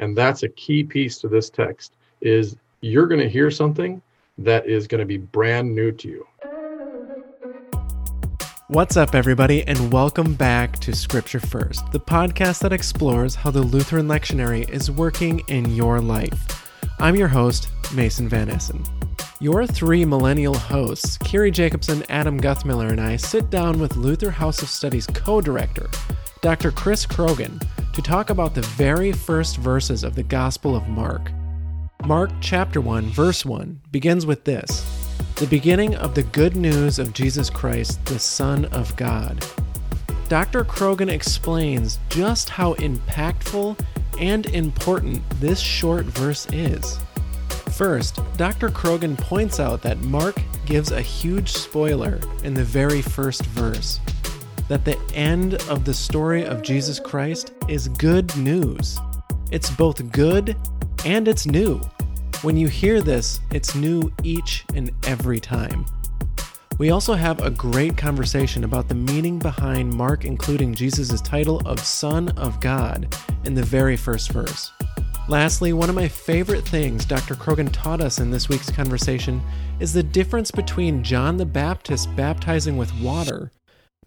And that's a key piece to this text is you're going to hear something that is going to be brand new to you. What's up, everybody, and welcome back to Scripture First, the podcast that explores how the Lutheran lectionary is working in your life. I'm your host, Mason Van Essen. Your three millennial hosts, Kiri Jacobson, Adam Guthmiller, and I sit down with Luther House of Studies co director, Dr. Chris Croghan, to talk about the very first verses of the Gospel of Mark. Mark chapter 1, verse 1 begins with this the beginning of the good news of Jesus Christ, the Son of God. Dr. Croghan explains just how impactful and important this short verse is. First, Dr. Croghan points out that Mark gives a huge spoiler in the very first verse that the end of the story of Jesus Christ is good news. It's both good and it's new. When you hear this, it's new each and every time. We also have a great conversation about the meaning behind Mark including Jesus' title of Son of God in the very first verse. Lastly, one of my favorite things Dr. Croghan taught us in this week's conversation is the difference between John the Baptist baptizing with water,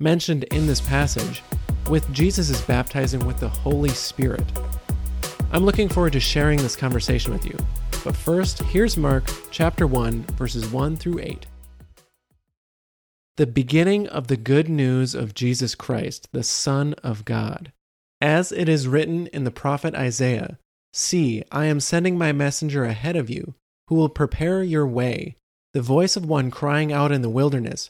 mentioned in this passage, with Jesus' baptizing with the Holy Spirit. I'm looking forward to sharing this conversation with you. But first, here's Mark chapter 1, verses 1 through 8. The beginning of the good news of Jesus Christ, the Son of God. As it is written in the prophet Isaiah See, I am sending my messenger ahead of you, who will prepare your way. The voice of one crying out in the wilderness,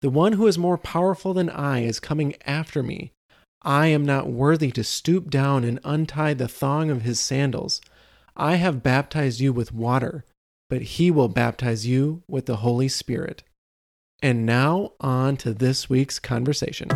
The one who is more powerful than I is coming after me I am not worthy to stoop down and untie the thong of his sandals. I have baptized you with water, but he will baptize you with the Holy Spirit. And now, on to this week's conversation.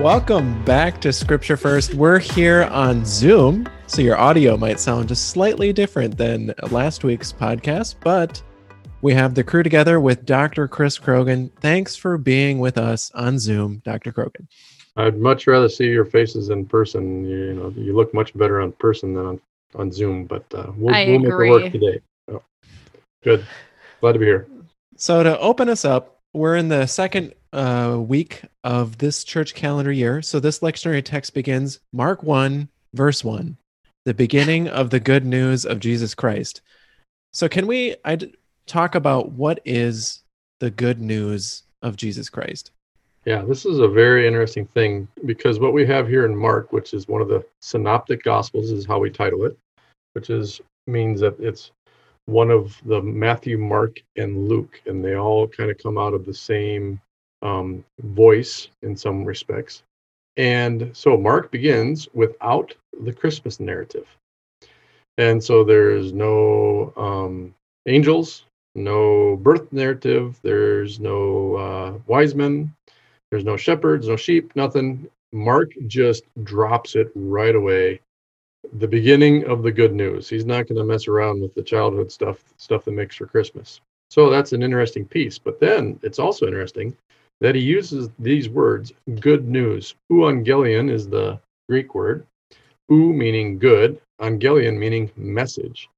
Welcome back to Scripture First. We're here on Zoom, so your audio might sound just slightly different than last week's podcast, but we have the crew together with Dr. Chris Croghan. Thanks for being with us on Zoom, Dr. Croghan. I'd much rather see your faces in person. You, you know, you look much better on person than on, on Zoom, but uh, we'll, we'll make it work today. Oh, good. Glad to be here. So, to open us up, we're in the second uh, week of this church calendar year. So this lectionary text begins Mark 1, verse 1, the beginning of the good news of Jesus Christ. So can we I talk about what is the good news of Jesus Christ? Yeah, this is a very interesting thing because what we have here in Mark, which is one of the synoptic gospels is how we title it, which is means that it's one of the Matthew, Mark, and Luke, and they all kind of come out of the same um, voice in some respects. And so Mark begins without the Christmas narrative. And so there's no um, angels, no birth narrative, there's no uh, wise men, there's no shepherds, no sheep, nothing. Mark just drops it right away. The beginning of the good news. He's not going to mess around with the childhood stuff, stuff that makes for Christmas. So that's an interesting piece. But then it's also interesting that he uses these words, good news. Euangelion is the Greek word. Eu meaning good, angelion meaning message.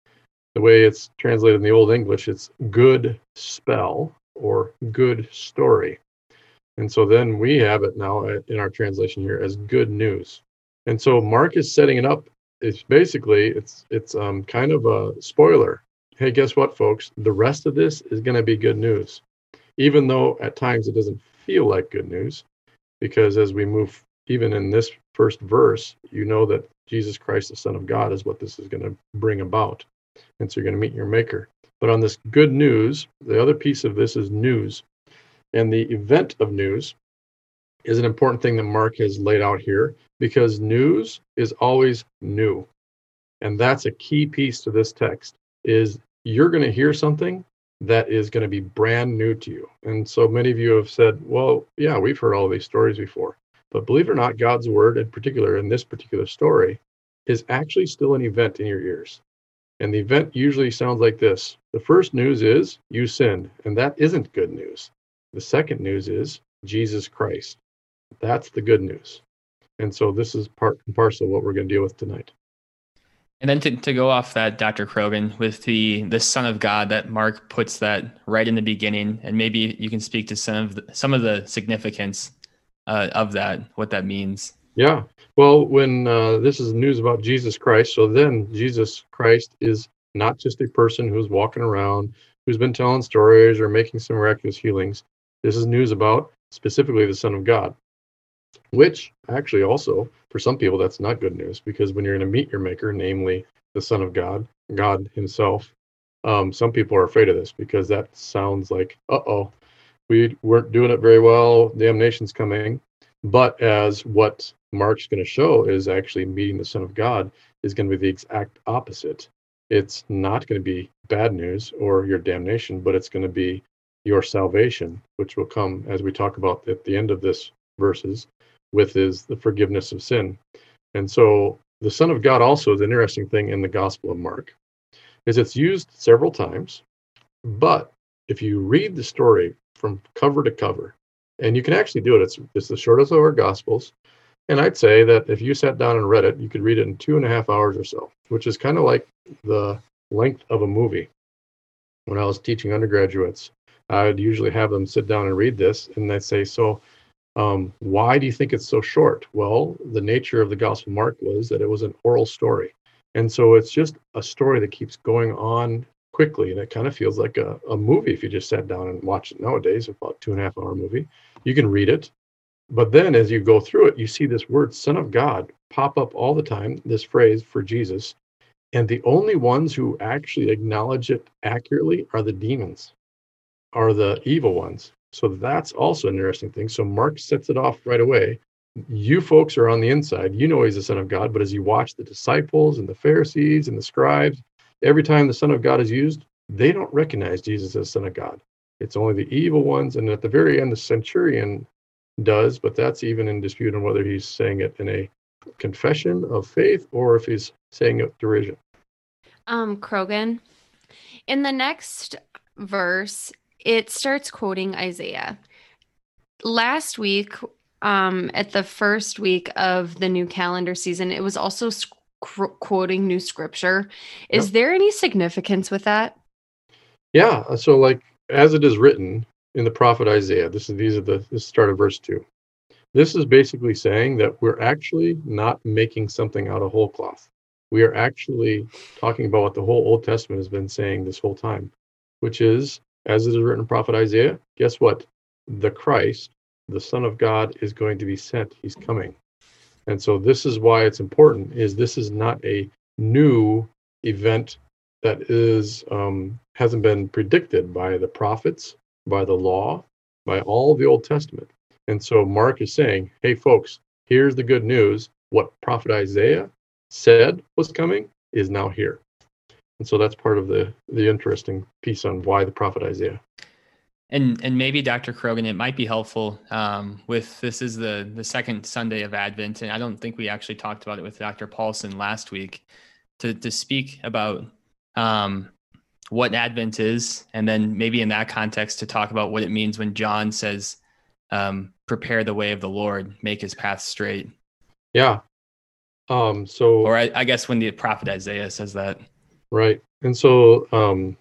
The way it's translated in the Old English, it's good spell or good story. And so then we have it now in our translation here as good news. And so Mark is setting it up. It's basically it's it's um, kind of a spoiler. Hey, guess what, folks? The rest of this is going to be good news, even though at times it doesn't feel like good news because as we move even in this first verse, you know that Jesus Christ, the Son of God, is what this is going to bring about. And so you're going to meet your maker. But on this good news, the other piece of this is news. And the event of news is an important thing that Mark has laid out here because news is always new. And that's a key piece to this text is you're going to hear something that is going to be brand new to you. And so many of you have said, well, yeah, we've heard all these stories before. But believe it or not, God's word, in particular in this particular story, is actually still an event in your ears. And the event usually sounds like this The first news is you sinned, and that isn't good news. The second news is Jesus Christ. That's the good news. And so this is part and parcel of what we're going to deal with tonight. And then to, to go off that, Dr. Croghan, with the the Son of God that Mark puts that right in the beginning, and maybe you can speak to some of the, some of the significance uh, of that, what that means. Yeah. Well, when uh, this is news about Jesus Christ, so then Jesus Christ is not just a person who's walking around, who's been telling stories or making some miraculous healings. This is news about specifically the Son of God which actually also for some people that's not good news because when you're going to meet your maker namely the son of god god himself um, some people are afraid of this because that sounds like uh-oh we weren't doing it very well damnation's coming. But as what mark's going to show is actually meeting the son of god is going to be the exact opposite. It's not going to be bad news or your damnation but it's going to be your salvation which will come as we talk about at the end of this verses with is the forgiveness of sin. And so the Son of God also is an interesting thing in the Gospel of Mark, is it's used several times, but if you read the story from cover to cover, and you can actually do it, it's it's the shortest of our Gospels. And I'd say that if you sat down and read it, you could read it in two and a half hours or so, which is kind of like the length of a movie. When I was teaching undergraduates, I would usually have them sit down and read this, and they'd say, So, um, why do you think it's so short? Well, the nature of the Gospel Mark was that it was an oral story. And so it's just a story that keeps going on quickly. And it kind of feels like a, a movie if you just sat down and watched it nowadays, about two and a half hour movie. You can read it. But then as you go through it, you see this word, Son of God, pop up all the time, this phrase for Jesus. And the only ones who actually acknowledge it accurately are the demons, are the evil ones. So that's also an interesting thing. So Mark sets it off right away. You folks are on the inside. You know he's the Son of God, but as you watch the disciples and the Pharisees and the scribes, every time the Son of God is used, they don't recognize Jesus as Son of God. It's only the evil ones. And at the very end, the centurion does, but that's even in dispute on whether he's saying it in a confession of faith or if he's saying it derision. Um, Croghan, in the next verse, it starts quoting Isaiah. Last week, um, at the first week of the new calendar season, it was also sc- quoting new scripture. Is yep. there any significance with that? Yeah. Uh, so, like, as it is written in the prophet Isaiah, this is these are the this start of verse two. This is basically saying that we're actually not making something out of whole cloth. We are actually talking about what the whole Old Testament has been saying this whole time, which is as it is written in prophet Isaiah, guess what? The Christ, the Son of God, is going to be sent. He's coming. And so this is why it's important is this is not a new event that is um, hasn't been predicted by the prophets, by the law, by all the Old Testament. And so Mark is saying, hey folks, here's the good news. What prophet Isaiah said was coming is now here. And so that's part of the the interesting piece on why the prophet Isaiah. And and maybe Dr. Croghan, it might be helpful um, with this is the the second Sunday of Advent, and I don't think we actually talked about it with Dr. Paulson last week to to speak about um, what Advent is, and then maybe in that context to talk about what it means when John says, um, "Prepare the way of the Lord, make His path straight." Yeah. Um. So, or I, I guess when the prophet Isaiah says that. Right. And so, um,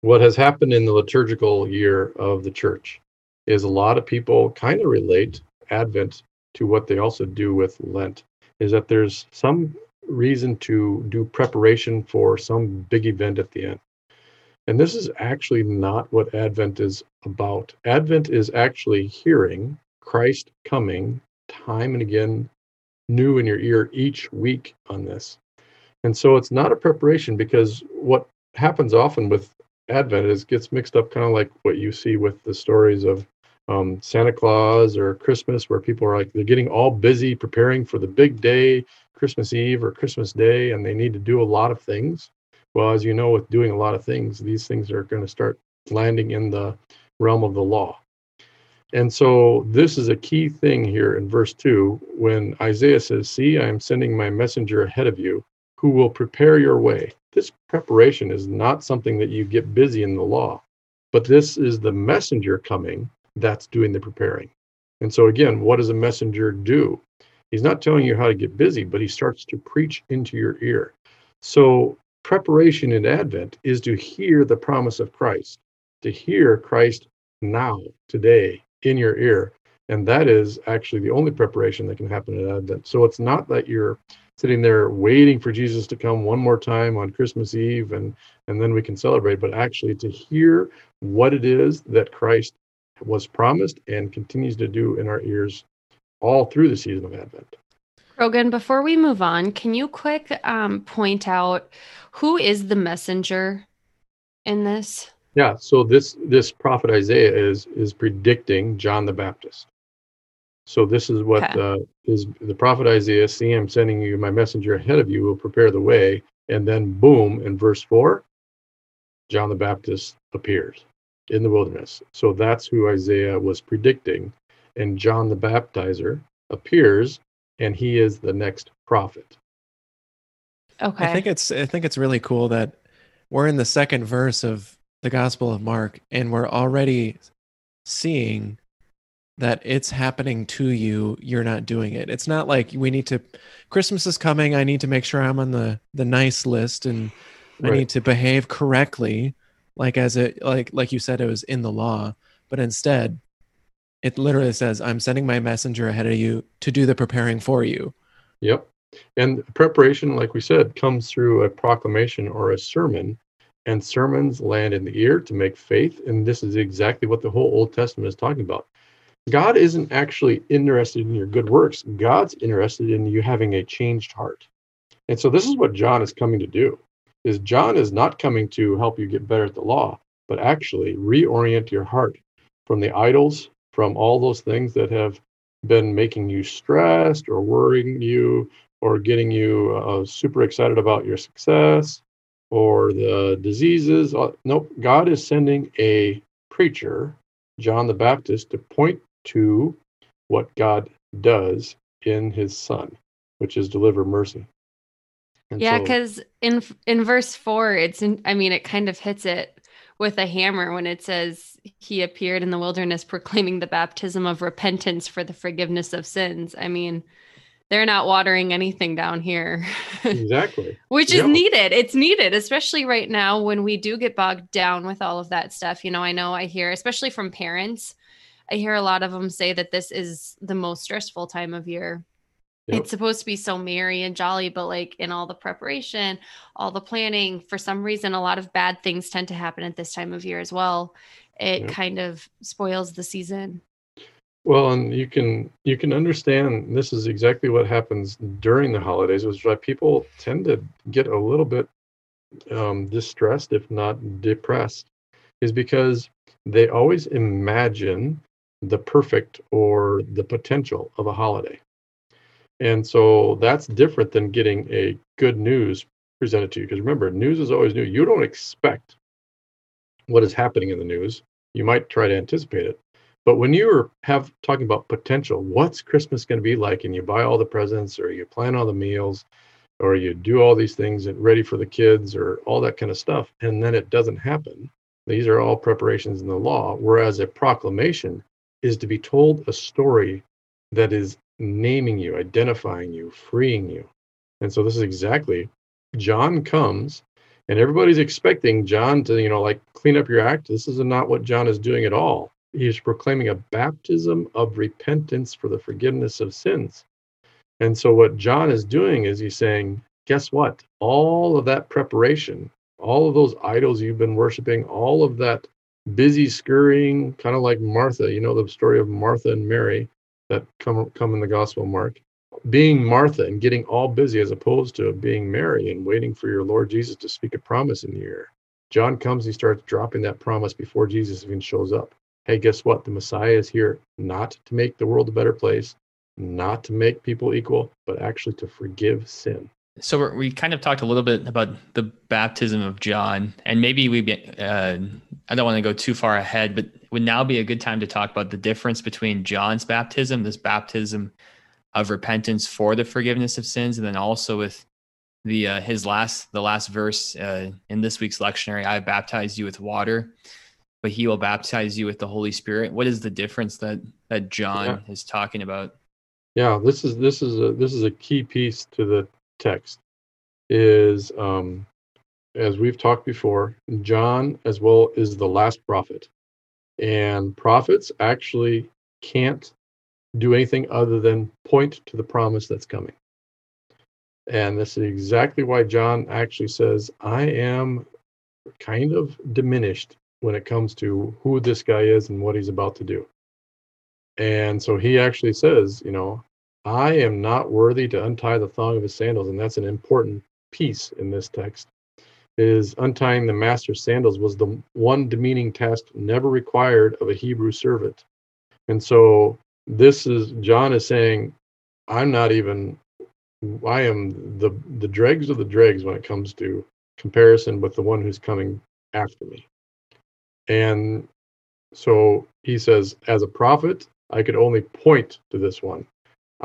what has happened in the liturgical year of the church is a lot of people kind of relate Advent to what they also do with Lent, is that there's some reason to do preparation for some big event at the end. And this is actually not what Advent is about. Advent is actually hearing Christ coming time and again new in your ear each week on this. And so it's not a preparation because what happens often with Advent is gets mixed up kind of like what you see with the stories of um, Santa Claus or Christmas, where people are like they're getting all busy preparing for the big day, Christmas Eve or Christmas Day, and they need to do a lot of things. Well, as you know, with doing a lot of things, these things are going to start landing in the realm of the law. And so this is a key thing here in verse 2 when Isaiah says, See, I am sending my messenger ahead of you who will prepare your way. This preparation is not something that you get busy in the law, but this is the messenger coming that's doing the preparing. And so, again, what does a messenger do? He's not telling you how to get busy, but he starts to preach into your ear. So, preparation in Advent is to hear the promise of Christ, to hear Christ now, today, in your ear. And that is actually the only preparation that can happen in Advent. So, it's not that you're sitting there waiting for Jesus to come one more time on Christmas Eve and and then we can celebrate but actually to hear what it is that Christ was promised and continues to do in our ears all through the season of Advent. Rogan, before we move on, can you quick um, point out who is the messenger in this? Yeah, so this this prophet Isaiah is is predicting John the Baptist. So this is what Okay. uh, is the prophet Isaiah. See, I'm sending you my messenger ahead of you. Will prepare the way, and then boom, in verse four, John the Baptist appears in the wilderness. So that's who Isaiah was predicting, and John the Baptizer appears, and he is the next prophet. Okay. I think it's I think it's really cool that we're in the second verse of the Gospel of Mark and we're already seeing that it's happening to you you're not doing it it's not like we need to christmas is coming i need to make sure i'm on the the nice list and i need to behave correctly like as it like like you said it was in the law but instead it literally says i'm sending my messenger ahead of you to do the preparing for you Yep. And preparation, like we said, comes through a proclamation or a sermon, and sermons land in the ear to make faith. And this is exactly what the whole Old Testament is talking about. God isn't actually interested in your good works, God's interested in you having a changed heart. And so this is what John is coming to do. Is John is not coming to help you get better at the law, but actually reorient your heart from the idols, from all those things that have been making you stressed or worrying you or getting you uh, super excited about your success or the diseases. Uh, Nope, God is sending a preacher, John the Baptist, to point to what God does in his son, which is deliver mercy. And yeah, so- because in in verse four, it's in, I mean, it kind of hits it with a hammer when it says he appeared in the wilderness proclaiming the baptism of repentance for the forgiveness of sins. I mean, they're not watering anything down here. exactly. Which is Yeah. needed. It's needed, especially right now when we do get bogged down with all of that stuff. You know, I know I hear, especially from parents, I hear a lot of them say that this is the most stressful time of year. Yep. It's supposed to be so merry and jolly, but like in all the preparation, all the planning, for some reason, a lot of bad things tend to happen at this time of year as well. It Yep. kind of spoils the season. Well, and you can you can understand this is exactly what happens during the holidays, which is why people tend to get a little bit um, distressed, if not depressed, is because they always imagine the perfect or the potential of a holiday, and so that's different than getting a good news presented to you. Because remember, news is always new. You don't expect what is happening in the news. You might try to anticipate it. But when you are have talking about potential, what's Christmas going to be like, and you buy all the presents, or you plan all the meals, or you do all these things and ready for the kids, or all that kind of stuff, and then it doesn't happen. These are all preparations in the law. Whereas a proclamation is to be told a story that is naming you, identifying you, freeing you. And so this is exactly John comes and everybody's expecting John to, you know, like clean up your act. This is not what John is doing at all. He's proclaiming a baptism of repentance for the forgiveness of sins. And so what John is doing is he's saying, guess what? All of that preparation, all of those idols you've been worshiping, all of that busy scurrying, kind of like Martha, you know, the story of Martha and Mary that come come in the Gospel Mark. being Martha and getting all busy as opposed to being Mary and waiting for your Lord Jesus to speak a promise in the ear. John comes, he starts dropping that promise before Jesus even shows up. Hey, guess what? The Messiah is here not to make the world a better place, not to make people equal, but actually to forgive sin. So we're, we kind of talked a little bit about the baptism of John, and maybe we. Uh, I don't want to go too far ahead, but would now be a good time to talk about the difference between John's baptism, this baptism of repentance for the forgiveness of sins, and then also with the uh, his last the last verse uh, in this week's lectionary. I baptize you with water, but he will baptize you with the Holy Spirit. What is the difference that that John yeah. is talking about? Yeah, this is this is a this is a key piece to the text. Is um, as we've talked before, John as well is the last prophet, and prophets actually can't do anything other than point to the promise that's coming. And this is exactly why John actually says, I am kind of diminished when it comes to who this guy is and what he's about to do. And so he actually says, you know, I am not worthy to untie the thong of his sandals. And that's an important piece in this text is untying the master's sandals was the one demeaning task never required of a Hebrew servant. And so this is John is saying, I'm not even I am the the dregs of the dregs when it comes to comparison with the one who's coming after me. And so he says, as a prophet, I could only point to this one.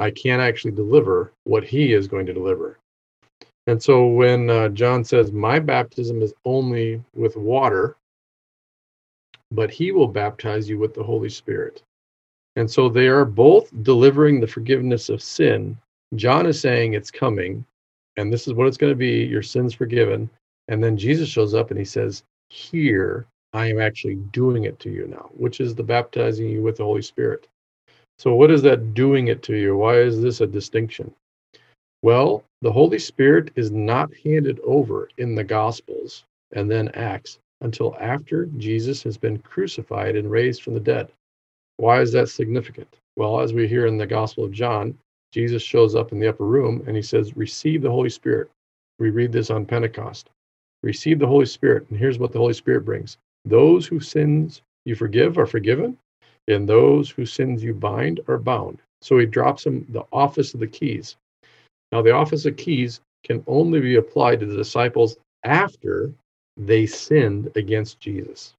I can't actually deliver what he is going to deliver. And so when uh, John says, My baptism is only with water, but he will baptize you with the Holy Spirit. And so they are both delivering the forgiveness of sin. John is saying it's coming, and this is what it's going to be your sins forgiven. And then Jesus shows up and he says, Here, I am actually doing it to you now, which is the baptizing you with the Holy Spirit. So, what is that doing it to you? Why is this a distinction? Well, the Holy Spirit is not handed over in the Gospels and then Acts until after Jesus has been crucified and raised from the dead. Why is that significant? Well, as we hear in the Gospel of John, Jesus shows up in the upper room and he says, Receive the Holy Spirit. We read this on Pentecost. Receive the Holy Spirit. And here's what the Holy Spirit brings those whose sins you forgive are forgiven, and those whose sins you bind are bound. So he drops him the office of the keys. Now, the office of keys can only be applied to the disciples after they sinned against Jesus.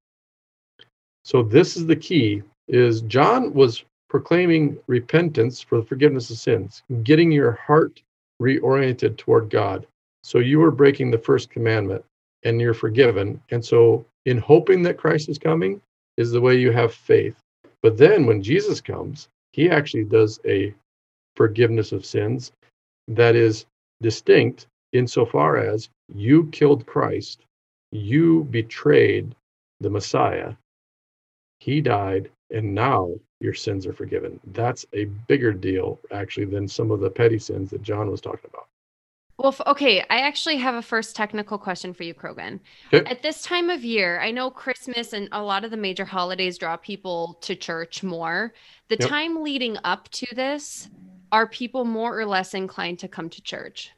So this is the key is John was proclaiming repentance for the forgiveness of sins, getting your heart reoriented toward God. So you were breaking the first commandment and you're forgiven. And so, in hoping that Christ is coming, is the way you have faith. But then when Jesus comes, he actually does a forgiveness of sins that is distinct insofar as you killed Christ, you betrayed the Messiah, he died, and now your sins are forgiven. That's a bigger deal, actually, than some of the petty sins that John was talking about. Well, okay, I actually have a first technical question for you, Croghan. Okay. At this time of year, I know Christmas and a lot of the major holidays draw people to church more. The yep. time leading up to this, are people more or less inclined to come to church?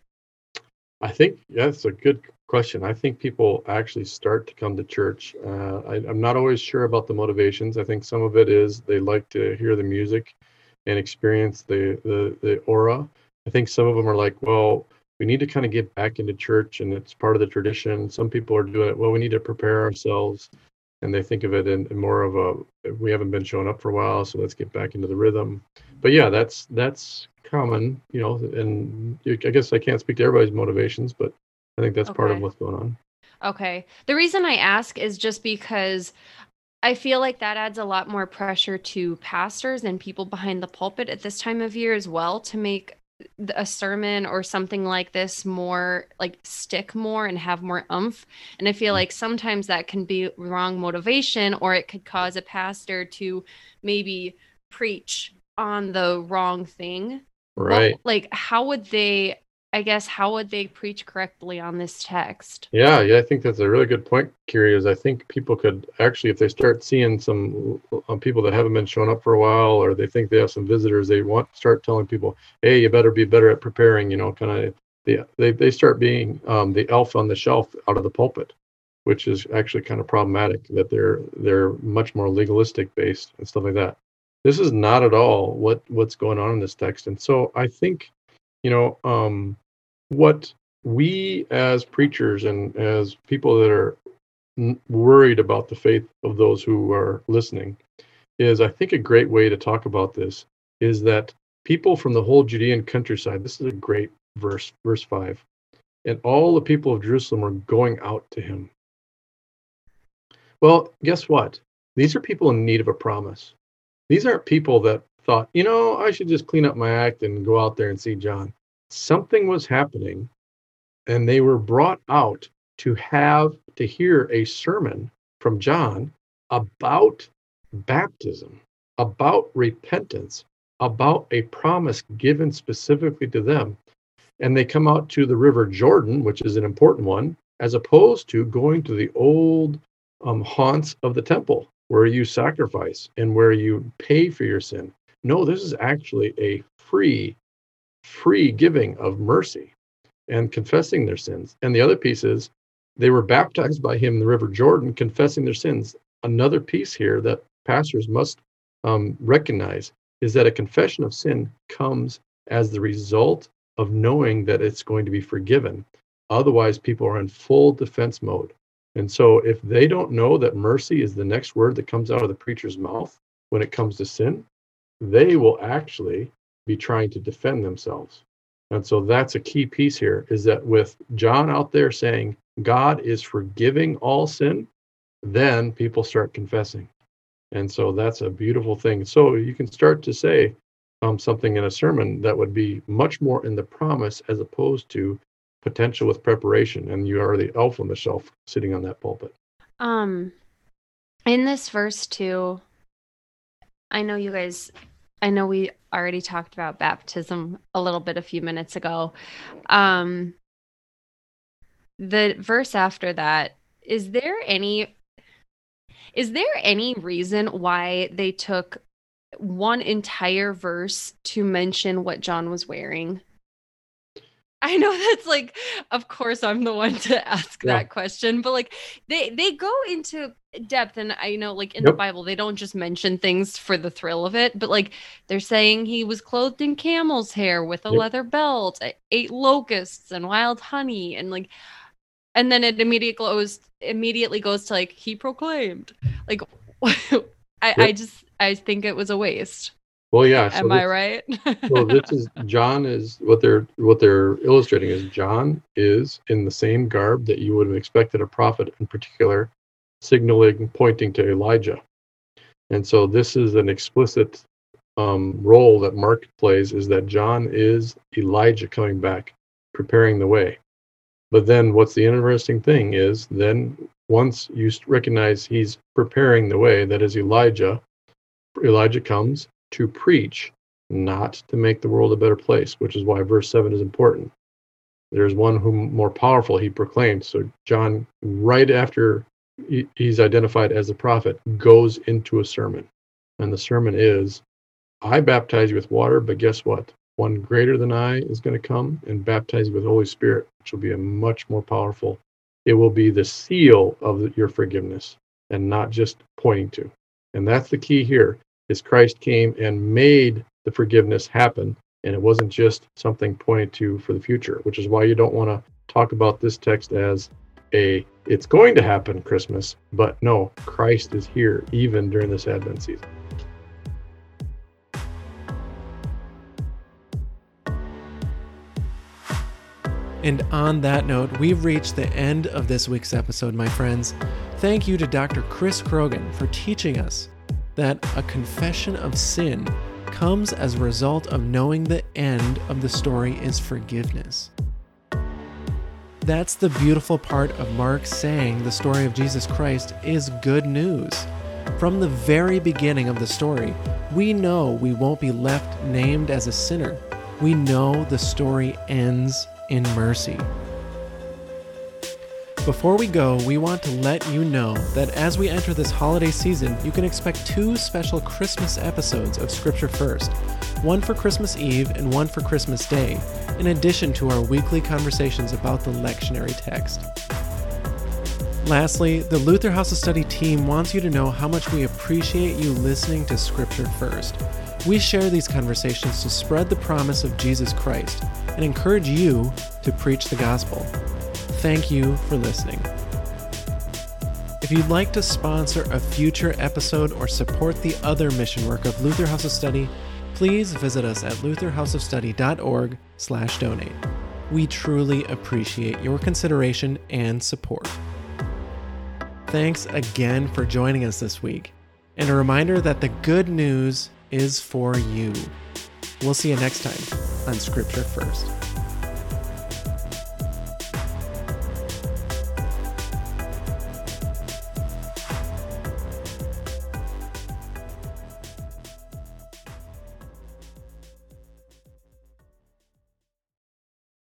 I think yeah, that's a good question. I think people actually start to come to church. Uh, I, am not always sure about the motivations. I think some of it is they like to hear the music and experience the, the, the aura. I think some of them are like, well, we need to kind of get back into church and it's part of the tradition. Some people are doing it, well, we need to prepare ourselves. And they think of it in, in more of a, we haven't been showing up for a while, so let's get back into the rhythm. But yeah, that's that's common, you know, and I guess I can't speak to everybody's motivations, but I think that's okay. part of what's going on. Okay. The reason I ask is just because I feel like that adds a lot more pressure to pastors and people behind the pulpit at this time of year as well to make a sermon or something like this more like stick more and have more umph. And I feel mm. like sometimes that can be wrong motivation or it could cause a pastor to maybe preach on the wrong thing. Right. Well, like, how would they I guess how would they preach correctly on this text? Yeah, yeah, I think that's a really good point, Kiri. Is I think people could actually, if they start seeing some uh, people that haven't been showing up for a while, or they think they have some visitors, they want start telling people, "Hey, you better be better at preparing." You know, kind of they they they start being um, the elf on the shelf out of the pulpit, which is actually kind of problematic. That they're they're much more legalistic based and stuff like that. This is not at all what what's going on in this text, and so I think, you know, um, what we as preachers and as people that are worried about the faith of those who are listening is I think a great way to talk about this is that people from the whole Judean countryside, this is a great verse, verse 5, and all the people of Jerusalem were going out to him. Well, guess what? These are people in need of a promise. These aren't people that thought, you know, I should just clean up my act and go out there and see John something was happening and they were brought out to have to hear a sermon from John about baptism, about repentance, about a promise given specifically to them. And they come out to the River Jordan, which is an important one, as opposed to going to the old um, haunts of the temple where you sacrifice and where you pay for your sin. No, this is actually a free free giving of mercy and confessing their sins. And the other piece is they were baptized by him in the River Jordan, confessing their sins. Another piece here that pastors must um, recognize is that a confession of sin comes as the result of knowing that it's going to be forgiven. Otherwise, people are in full defense mode. And so, if they don't know that mercy is the next word that comes out of the preacher's mouth when it comes to sin, they will actually be trying to defend themselves. And so that's a key piece here is that with John out there saying God is forgiving all sin, then people start confessing. And so that's a beautiful thing. So you can start to say um, something in a sermon that would be much more in the promise as opposed to potential with preparation. And you are the elf on the shelf sitting on that pulpit. Um, in this verse too, I know you guys I know we already talked about baptism a little bit a few minutes ago. Um, the verse after that, is there any is there any reason why they took one entire verse to mention what John was wearing? I know that's like, of course, I'm the one to ask yeah. that question, but like they they go into depth, and I know like in yep. the Bible they don't just mention things for the thrill of it, but like they're saying he was clothed in camel's hair with a yep. leather belt, ate locusts and wild honey, and like, and then it immediately goes immediately goes to like he proclaimed, like, I yep. I just I think it was a waste. Well, yeah. So Am this, I right? well, this is John is what they're what they're illustrating is John is in the same garb that you would have expected a prophet in particular, signaling pointing to Elijah. And so this is an explicit um, role that Mark plays is that John is Elijah coming back, preparing the way. But then what's the interesting thing is then once you recognize he's preparing the way, that is Elijah, Elijah comes to preach, not to make the world a better place, which is why verse 7 is important. There's one whom more powerful he proclaimed. So John, right after he's identified as a prophet, goes into a sermon. And the sermon is I baptize you with water, but guess what? One greater than I is going to come and baptize you with Holy Spirit, which will be a much more powerful. It will be the seal of your forgiveness and not just pointing to. And that's the key here is Christ came and made the forgiveness happen. And it wasn't just something pointed to for the future, which is why you don't want to talk about this text as a it's going to happen Christmas, but no, Christ is here even during this Advent season. And on that note, we've reached the end of this week's episode, my friends. Thank you to Dr. Chris Croghan for teaching us that a confession of sin comes as a result of knowing the end of the story is forgiveness. That's the beautiful part of Mark saying the story of Jesus Christ is good news. From the very beginning of the story, we know we won't be left named as a sinner, We know the story ends in mercy. Before we go, we want to let you know that as we enter this holiday season, you can expect two special Christmas episodes of Scripture First one for Christmas Eve and one for Christmas Day, in addition to our weekly conversations about the lectionary text. Lastly, the Luther House of Study team wants you to know how much we appreciate you listening to Scripture First. We share these conversations to spread the promise of Jesus Christ and encourage you to preach the gospel. Thank you for listening. If you'd like to sponsor a future episode or support the other mission work of Luther House of Study, please visit us at lutherhouseofstudy.org/donate. We truly appreciate your consideration and support. Thanks again for joining us this week. And a reminder that the good news is for you. We'll see you next time on Scripture First.